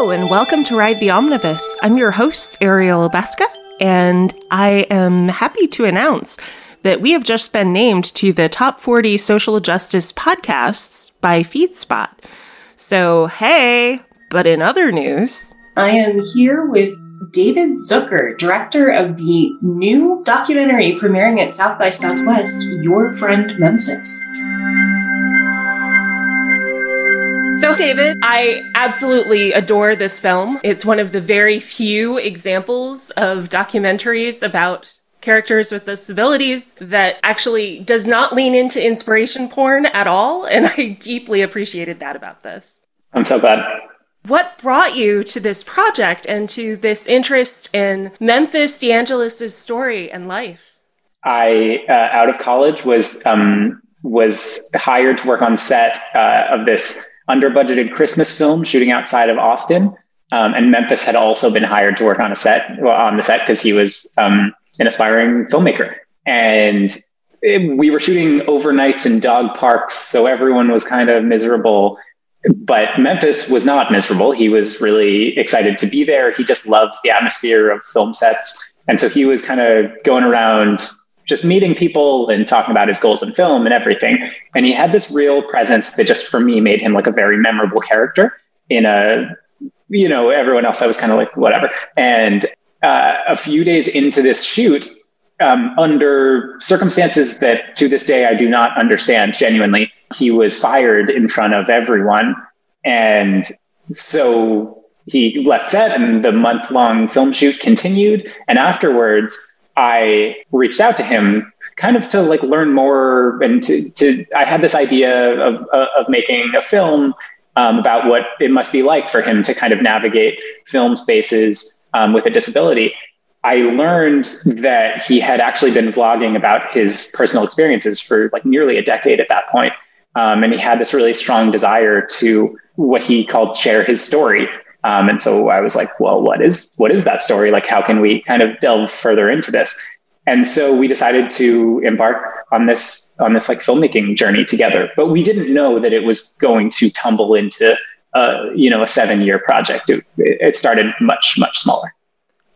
Hello, and welcome to Ride the Omnibus. I'm your host, Ariel Baska, and I am happy to announce that we have just been named to the top 40 social justice podcasts by FeedSpot. So, hey, but in other news, I am here with David Zucker, director of the new documentary premiering at South by Southwest, Your Friend Memphis. So, David, I absolutely adore this film. It's one of the very few examples of documentaries about characters with disabilities that actually does not lean into inspiration porn at all. And I deeply appreciated that about this. I'm so glad. What brought you to this project and to this interest in Memphis DeAngelis' story and life? I, uh, out of college, was um, was hired to work on set uh, of this under budgeted Christmas film shooting outside of Austin. Um, and Memphis had also been hired to work on a set well, on the set because he was um, an aspiring filmmaker. And it, we were shooting overnights in dog parks, so everyone was kind of miserable. But Memphis was not miserable. He was really excited to be there. He just loves the atmosphere of film sets. And so he was kind of going around just meeting people and talking about his goals in film and everything. And he had this real presence that just for me made him like a very memorable character in a, you know, everyone else I was kind of like, whatever. And uh, a few days into this shoot, um, under circumstances that to this day I do not understand genuinely, he was fired in front of everyone. And so he left set and the month long film shoot continued. And afterwards, I reached out to him kind of to like learn more and to, to I had this idea of, of making a film um, about what it must be like for him to kind of navigate film spaces um, with a disability. I learned that he had actually been vlogging about his personal experiences for like nearly a decade at that point. Um, and he had this really strong desire to what he called share his story um, and so I was like, well, what is what is that story? Like, how can we kind of delve further into this? And so we decided to embark on this on this like filmmaking journey together. But we didn't know that it was going to tumble into uh, you know a seven year project. It, it started much much smaller.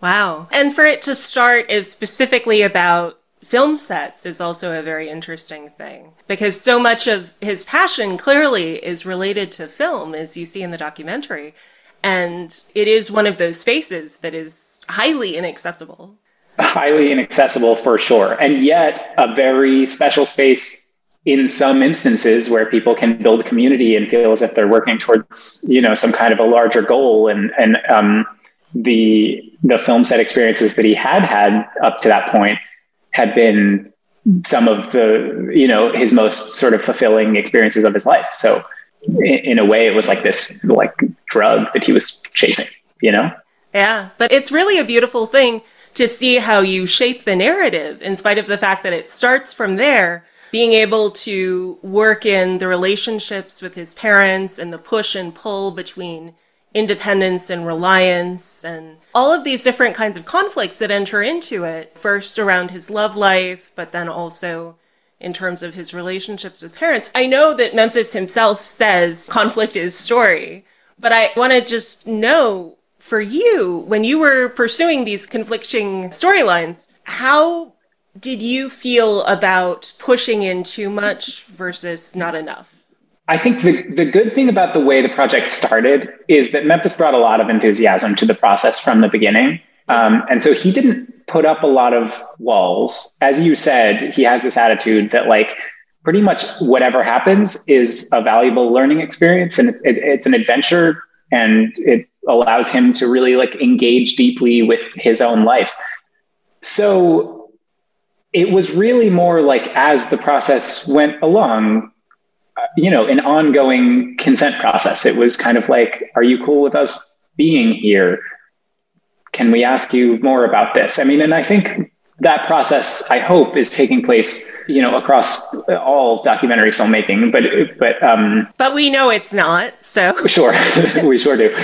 Wow! And for it to start is specifically about film sets is also a very interesting thing because so much of his passion clearly is related to film, as you see in the documentary. And it is one of those spaces that is highly inaccessible. Highly inaccessible for sure. And yet a very special space in some instances where people can build community and feel as if they're working towards, you know, some kind of a larger goal. And, and um, the, the film set experiences that he had had up to that point had been some of the, you know, his most sort of fulfilling experiences of his life. So in a way, it was like this like drug that he was chasing, you know? Yeah, but it's really a beautiful thing to see how you shape the narrative in spite of the fact that it starts from there being able to work in the relationships with his parents and the push and pull between independence and reliance and all of these different kinds of conflicts that enter into it first around his love life but then also in terms of his relationships with parents. I know that Memphis himself says conflict is story, but I want to just know for you, when you were pursuing these conflicting storylines, how did you feel about pushing in too much versus not enough? I think the, the good thing about the way the project started is that Memphis brought a lot of enthusiasm to the process from the beginning. Um, and so he didn't put up a lot of walls. As you said, he has this attitude that like pretty much whatever happens is a valuable learning experience and it, it's an adventure and it allows him to really like engage deeply with his own life. So it was really more like as the process went along, uh, you know, an ongoing consent process. It was kind of like, are you cool with us being here? Can we ask you more about this? I mean, and I think that process, I hope, is taking place, you know, across all documentary filmmaking. But but um, but we know it's not. So sure, we sure do.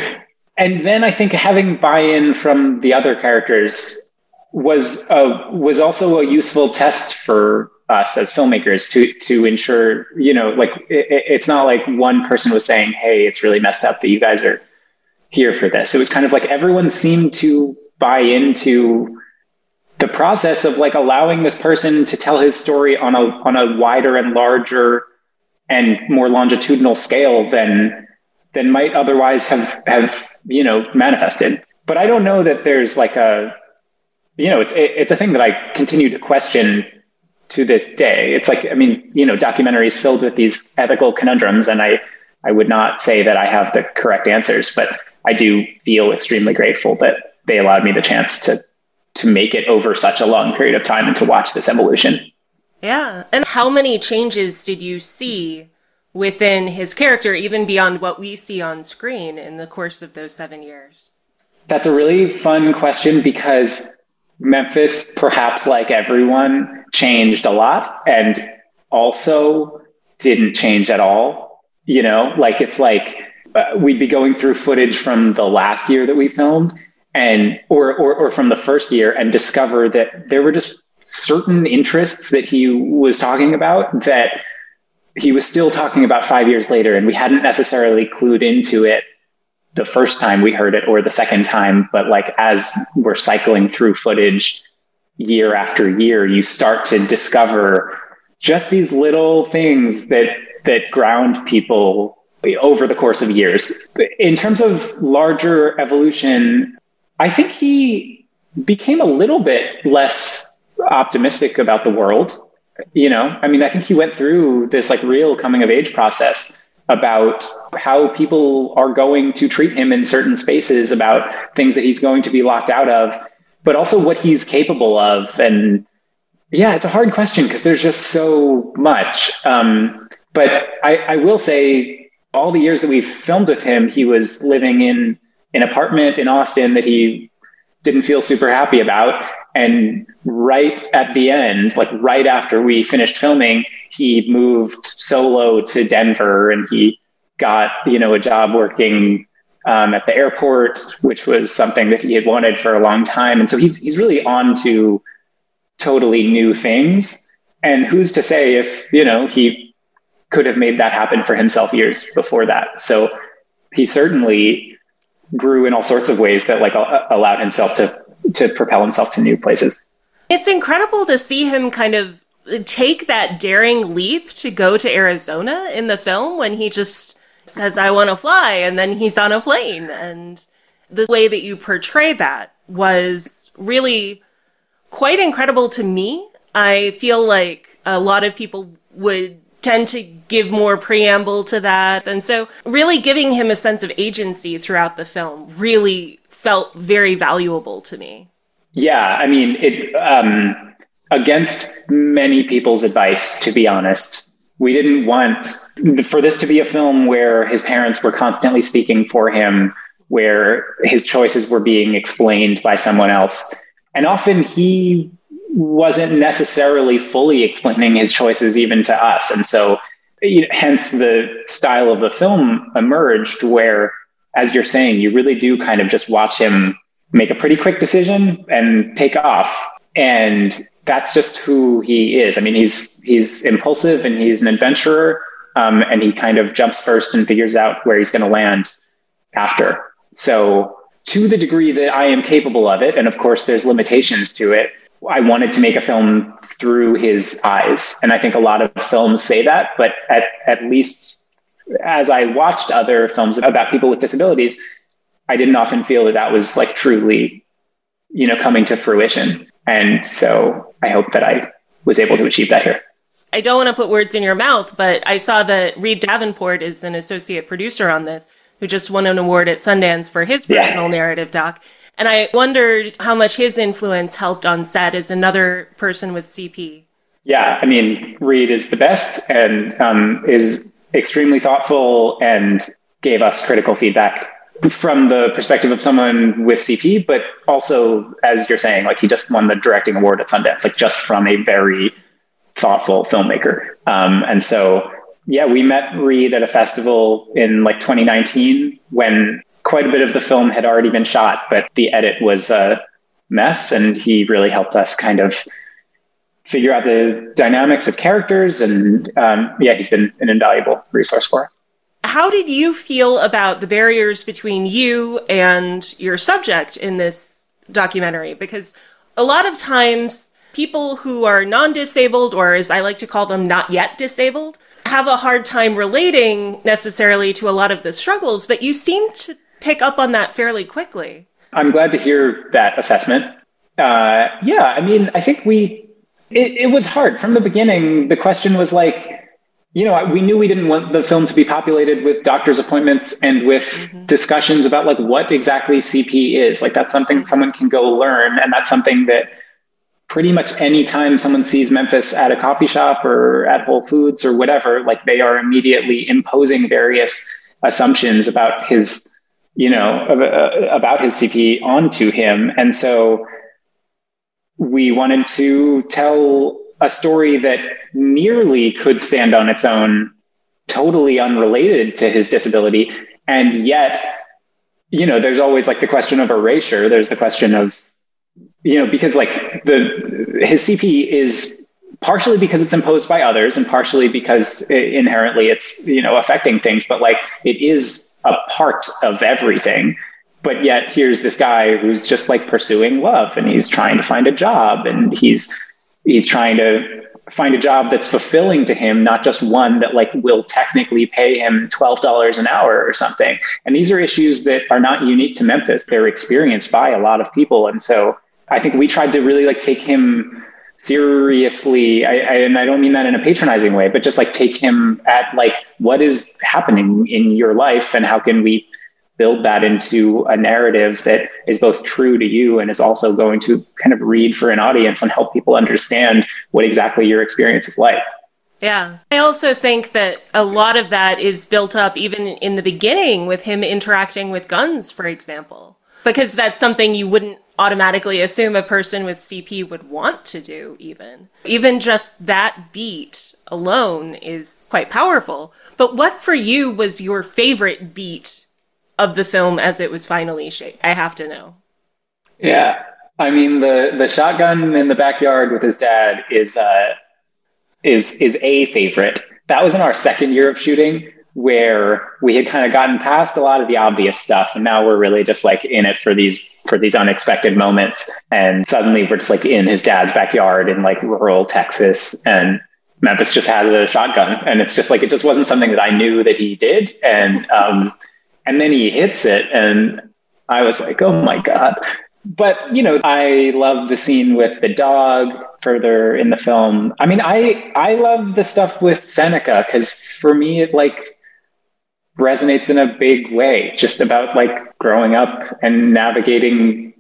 And then I think having buy-in from the other characters was a, was also a useful test for us as filmmakers to to ensure, you know, like it, it's not like one person was saying, "Hey, it's really messed up that you guys are." Here for this. It was kind of like everyone seemed to buy into the process of like allowing this person to tell his story on a on a wider and larger and more longitudinal scale than than might otherwise have have you know manifested. But I don't know that there's like a you know it's it's a thing that I continue to question to this day. It's like I mean you know documentaries filled with these ethical conundrums, and I I would not say that I have the correct answers, but I do feel extremely grateful that they allowed me the chance to to make it over such a long period of time and to watch this evolution. Yeah. And how many changes did you see within his character, even beyond what we see on screen in the course of those seven years? That's a really fun question because Memphis, perhaps like everyone, changed a lot and also didn't change at all. You know, like it's like uh, we'd be going through footage from the last year that we filmed and or, or or from the first year and discover that there were just certain interests that he was talking about that he was still talking about five years later and we hadn't necessarily clued into it the first time we heard it or the second time but like as we're cycling through footage year after year you start to discover just these little things that that ground people over the course of years in terms of larger evolution I think he became a little bit less optimistic about the world. You know, I mean, I think he went through this like real coming of age process about how people are going to treat him in certain spaces, about things that he's going to be locked out of, but also what he's capable of. And yeah, it's a hard question because there's just so much. Um, but I, I will say, all the years that we've filmed with him, he was living in an apartment in Austin that he didn't feel super happy about. And right at the end, like right after we finished filming, he moved solo to Denver and he got, you know, a job working um, at the airport, which was something that he had wanted for a long time. And so he's, he's really on to totally new things. And who's to say if, you know, he could have made that happen for himself years before that. So he certainly grew in all sorts of ways that like allowed himself to to propel himself to new places. It's incredible to see him kind of take that daring leap to go to Arizona in the film when he just says I want to fly and then he's on a plane and the way that you portray that was really quite incredible to me. I feel like a lot of people would tend to give more preamble to that. And so, really giving him a sense of agency throughout the film really felt very valuable to me. Yeah, I mean, it um, against many people's advice, to be honest. We didn't want for this to be a film where his parents were constantly speaking for him, where his choices were being explained by someone else. And often he wasn't necessarily fully explaining his choices even to us. And so, you know, hence the style of the film emerged where, as you're saying, you really do kind of just watch him make a pretty quick decision and take off. And that's just who he is. I mean, he's he's impulsive and he's an adventurer, um, and he kind of jumps first and figures out where he's going to land after. So, to the degree that I am capable of it, and of course, there's limitations to it. I wanted to make a film through his eyes. And I think a lot of films say that, but at, at least as I watched other films about people with disabilities, I didn't often feel that that was like truly, you know, coming to fruition. And so I hope that I was able to achieve that here. I don't want to put words in your mouth, but I saw that Reid Davenport is an associate producer on this who just won an award at Sundance for his personal yeah. narrative doc. And I wondered how much his influence helped on set as another person with CP. Yeah, I mean, Reid is the best and um, is extremely thoughtful and gave us critical feedback from the perspective of someone with CP, but also, as you're saying, like he just won the directing award at Sundance, like just from a very thoughtful filmmaker. Um, and so, yeah, we met Reid at a festival in like 2019 when quite a bit of the film had already been shot, but the edit was a mess. And he really helped us kind of figure out the dynamics of characters. And um, yeah, he's been an invaluable resource for us. How did you feel about the barriers between you and your subject in this documentary? Because a lot of times people who are non disabled, or as I like to call them, not yet disabled, have a hard time relating necessarily to a lot of the struggles, but you seem to pick up on that fairly quickly. I'm glad to hear that assessment. Uh, yeah, I mean, I think we, it, it was hard from the beginning. The question was like, you know, we knew we didn't want the film to be populated with doctor's appointments and with mm-hmm. discussions about like what exactly CP is. Like that's something someone can go learn, and that's something that pretty much anytime someone sees Memphis at a coffee shop or at Whole Foods or whatever, like they are immediately imposing various assumptions about his, you know, uh, about his CP onto him, and so we wanted to tell a story that nearly could stand on its own, totally unrelated to his disability. And yet, you know, there's always like the question of erasure. There's the question of, you know, because like the his CP is partially because it's imposed by others and partially because it, inherently it's you know affecting things but like it is a part of everything but yet here's this guy who's just like pursuing love and he's trying to find a job and he's he's trying to find a job that's fulfilling to him, not just one that like will technically pay him $12 an hour or something. And these are issues that are not unique to Memphis. They're experienced by a lot of people. And so I think we tried to really like take him seriously. I, I, and I don't mean that in a patronizing way, but just like take him at like what is happening in your life and how can we build that into a narrative that is both true to you and is also going to kind of read for an audience and help people understand what exactly your experience is like. Yeah. I also think that a lot of that is built up even in the beginning with him interacting with guns, for example, because that's something you wouldn't automatically assume a person with CP would want to do, even. Even just that beat alone is quite powerful. But what for you was your favorite beat of the film as it was finally shaped? I have to know. Yeah. I mean the the shotgun in the backyard with his dad is uh is is a favorite. That was in our second year of shooting where we had kind of gotten past a lot of the obvious stuff and now we're really just like in it for these for these unexpected moments. And suddenly we're just like in his dad's backyard in like rural Texas and Memphis just has a shotgun. And it's just like it just wasn't something that I knew that he did. And um and then he hits it and i was like oh my god. But you know i love the scene with the dog further in the film. I mean i i love the stuff with seneca because for me it like resonates in a big way just about like growing up and navigating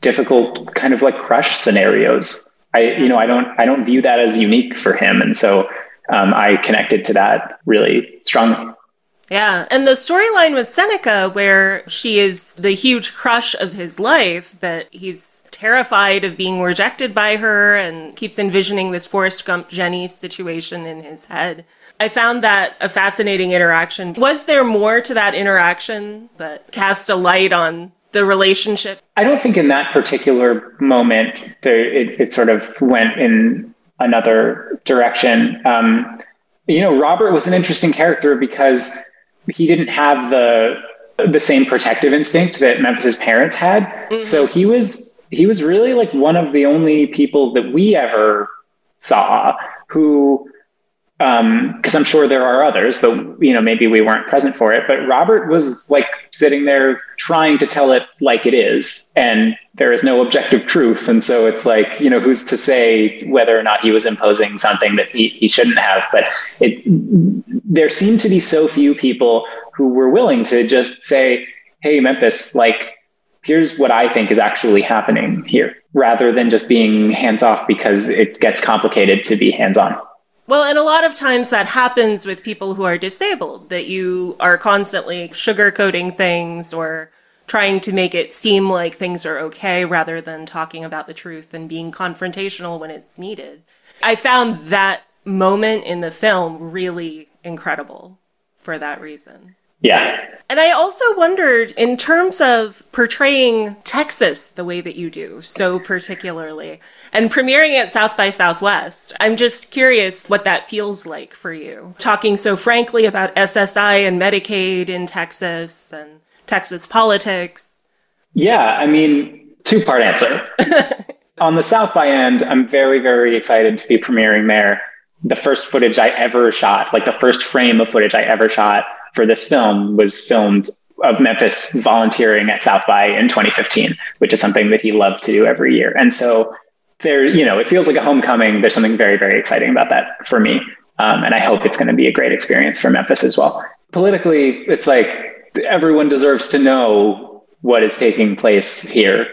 difficult kind of like crush scenarios. I you know i don't i don't view that as unique for him. And so um, i connected to that really strongly yeah. And the storyline with Seneca, where she is the huge crush of his life, that he's terrified of being rejected by her and keeps envisioning this Forrest Gump Jenny situation in his head. I found that a fascinating interaction. Was there more to that interaction that cast a light on the relationship? I don't think in that particular moment it, it sort of went in another direction. Um, you know, Robert was an interesting character because he didn't have the the same protective instinct that Memphis's parents had. Mm-hmm. So he was he was really like one of the only people that we ever saw who because um, I'm sure there are others, but you know maybe we weren't present for it. But Robert was like sitting there trying to tell it like it is, and there is no objective truth. And so it's like you know who's to say whether or not he was imposing something that he, he shouldn't have. But it there seemed to be so few people who were willing to just say, "Hey, Memphis, like." Here's what I think is actually happening here, rather than just being hands off because it gets complicated to be hands on. Well, and a lot of times that happens with people who are disabled, that you are constantly sugarcoating things or trying to make it seem like things are okay rather than talking about the truth and being confrontational when it's needed. I found that moment in the film really incredible for that reason. Yeah. And I also wondered, in terms of portraying Texas the way that you do, so particularly, and premiering at South by Southwest, I'm just curious what that feels like for you. Talking so frankly about SSI and Medicaid in Texas and Texas politics. Yeah, I mean, two part answer. On the South by end, I'm very, very excited to be premiering there. The first footage I ever shot, like the first frame of footage I ever shot for this film was filmed of Memphis volunteering at South by in 2015, which is something that he loved to do every year. And so there, you know, it feels like a homecoming. There's something very, very exciting about that for me. Um, and I hope it's going to be a great experience for Memphis as well. Politically, it's like everyone deserves to know what is taking place here.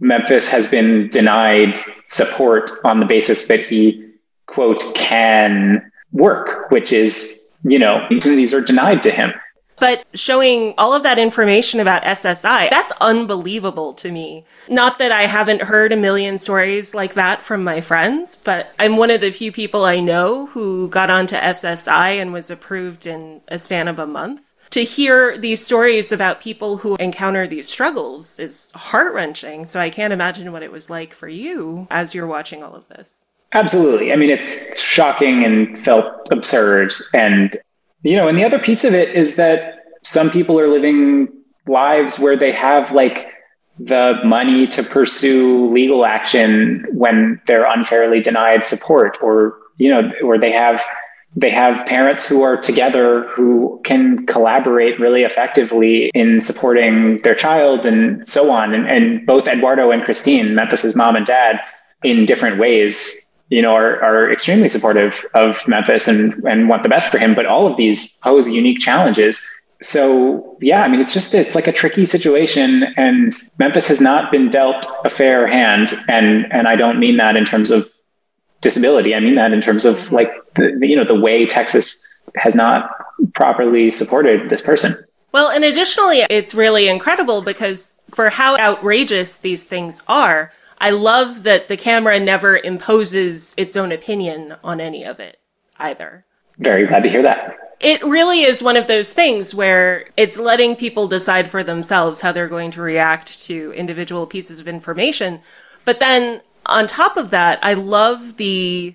Memphis has been denied support on the basis that he, quote, can work, which is you know, opportunities are denied to him. But showing all of that information about SSI, that's unbelievable to me. Not that I haven't heard a million stories like that from my friends, but I'm one of the few people I know who got onto SSI and was approved in a span of a month. To hear these stories about people who encounter these struggles is heart wrenching. So I can't imagine what it was like for you as you're watching all of this. Absolutely. I mean, it's shocking and felt absurd. And, you know, and the other piece of it is that some people are living lives where they have like the money to pursue legal action when they're unfairly denied support or, you know, or they have they have parents who are together who can collaborate really effectively in supporting their child and so on. And, and both Eduardo and Christine, Memphis's mom and dad, in different ways you know, are, are extremely supportive of Memphis and, and want the best for him. But all of these pose unique challenges. So yeah, I mean, it's just, it's like a tricky situation and Memphis has not been dealt a fair hand. And, and I don't mean that in terms of disability. I mean that in terms of like, the, you know, the way Texas has not properly supported this person. Well, and additionally, it's really incredible because for how outrageous these things are, I love that the camera never imposes its own opinion on any of it either. Very glad to hear that. It really is one of those things where it's letting people decide for themselves how they're going to react to individual pieces of information. But then on top of that, I love the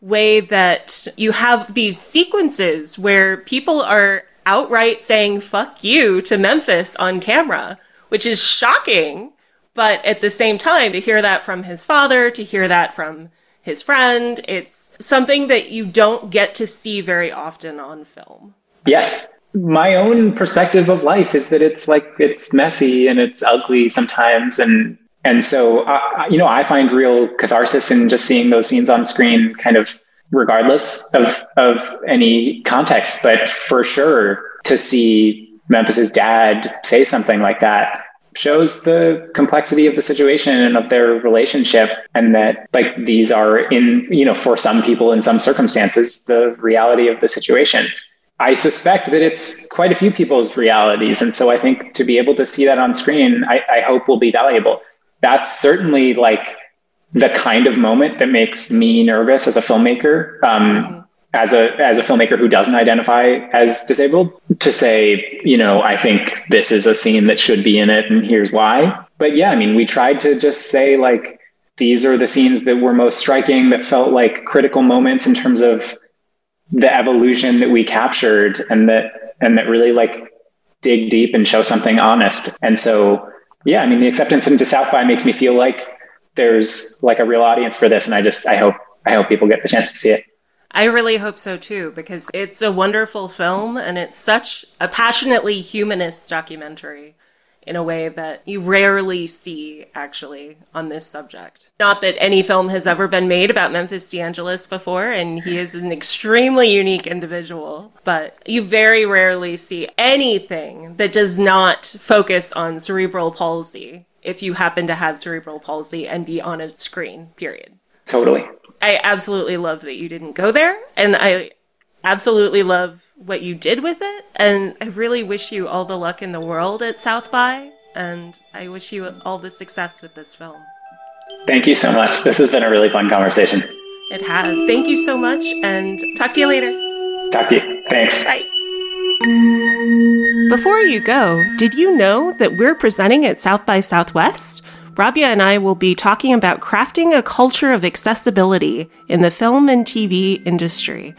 way that you have these sequences where people are outright saying fuck you to Memphis on camera, which is shocking but at the same time, to hear that from his father, to hear that from his friend, it's something that you don't get to see very often on film. Yes. My own perspective of life is that it's like it's messy and it's ugly sometimes and and so you know I find real catharsis in just seeing those scenes on screen kind of regardless of of any context but for sure to see Memphis's dad say something like that shows the complexity of the situation and of their relationship and that like these are in you know for some people in some circumstances the reality of the situation. I suspect that it's quite a few people's realities and so i think to be able to see that on screen i, I hope will be valuable. That's certainly like the kind of moment that makes me nervous as a filmmaker. Um, mm-hmm as a as a filmmaker who doesn't identify as disabled to say you know i think this is a scene that should be in it and here's why. But yeah i mean we tried to just say like these are the scenes that were most striking that felt like critical moments in terms of the evolution that we captured and that and that really like dig deep and show something honest. And so yeah i mean the acceptance into south by makes me feel like there's like a real audience for this. And i just i hope i hope people get the chance to see it I really hope so too, because it's a wonderful film and it's such a passionately humanist documentary in a way that you rarely see actually on this subject. Not that any film has ever been made about Memphis DeAngelis before, and he is an extremely unique individual, but you very rarely see anything that does not focus on cerebral palsy if you happen to have cerebral palsy and be on a screen, period. Totally. I absolutely love that you didn't go there, and I absolutely love what you did with it. And I really wish you all the luck in the world at South by, and I wish you all the success with this film. Thank you so much. This has been a really fun conversation. It has. Thank you so much, and talk to you later. Talk to you. Thanks. Bye. Before you go, did you know that we're presenting at South by Southwest? Rabia and I will be talking about crafting a culture of accessibility in the film and TV industry.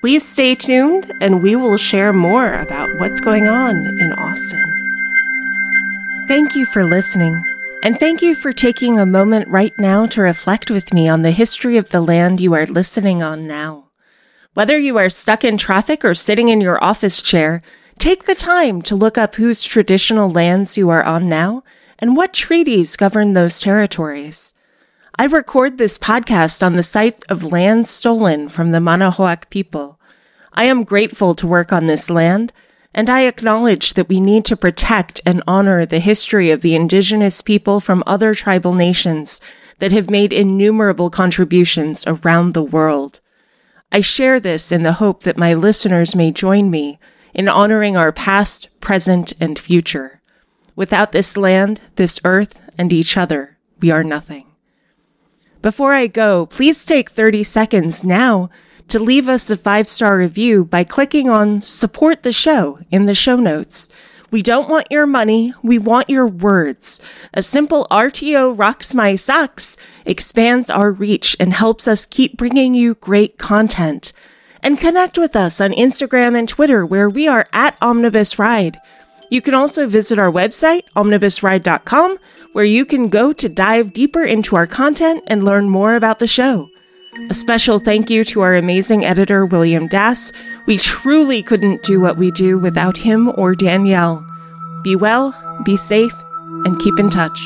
Please stay tuned and we will share more about what's going on in Austin. Thank you for listening. And thank you for taking a moment right now to reflect with me on the history of the land you are listening on now. Whether you are stuck in traffic or sitting in your office chair, take the time to look up whose traditional lands you are on now and what treaties govern those territories. I record this podcast on the site of land stolen from the Manahoac people. I am grateful to work on this land, and I acknowledge that we need to protect and honor the history of the indigenous people from other tribal nations that have made innumerable contributions around the world. I share this in the hope that my listeners may join me in honoring our past, present, and future. Without this land, this earth, and each other, we are nothing. Before I go, please take 30 seconds now to leave us a five star review by clicking on support the show in the show notes. We don't want your money. We want your words. A simple RTO rocks my socks expands our reach and helps us keep bringing you great content. And connect with us on Instagram and Twitter where we are at Omnibus Ride. You can also visit our website, omnibusride.com, where you can go to dive deeper into our content and learn more about the show. A special thank you to our amazing editor, William Dass. We truly couldn't do what we do without him or Danielle. Be well, be safe, and keep in touch.